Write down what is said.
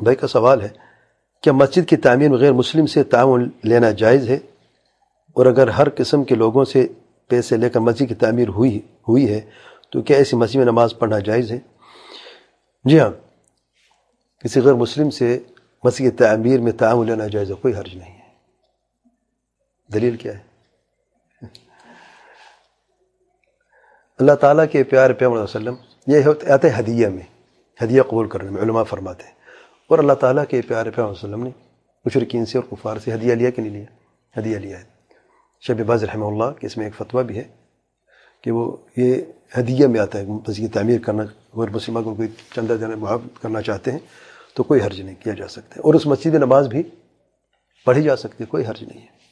بھائی کا سوال ہے کیا مسجد کی تعمیر میں غیر مسلم سے تعاون لینا جائز ہے؟ اور اگر ہر قسم کے لوگوں سے پیسے لے کر مسجد کی تعمیر ہوئی ہوئی ہے، تو کیا ایسی مسجد میں نماز پڑھنا جائز ہے؟ جی ہاں کسی غیر مسلم سے مسجد کی تعمیر میں تعاون لینا جائز ہے، کوئی حرج نہیں ہے۔ دلیل کیا ہے؟ اللہ تعالیٰ کے پیار پیام علیہ وسلم، یہ آتے ہیں ہدیہ میں، ہدیہ قبول کرنے میں، علماء فرماتے ہیں۔ اور اللہ تعالیٰ کے پیار پیام وسلم نے مشرقین سے اور کفار سے ہدیہ لیا کہ نہیں لیا؟ ہدیہ لیا ہے۔ شب باز رحمہ اللہ کہ اس میں ایک فتویٰ بھی ہے کہ وہ یہ ہدیہ میں آتا ہے مسجد کی تعمیر کرنا، غیر مسلمہ کو کوئی چندہ دینا محب کرنا چاہتے ہیں تو کوئی حرج نہیں کیا جا سکتا ہے۔ اور اس مسجد نماز بھی پڑھی جا سکتی ہے، کوئی حرج نہیں ہے۔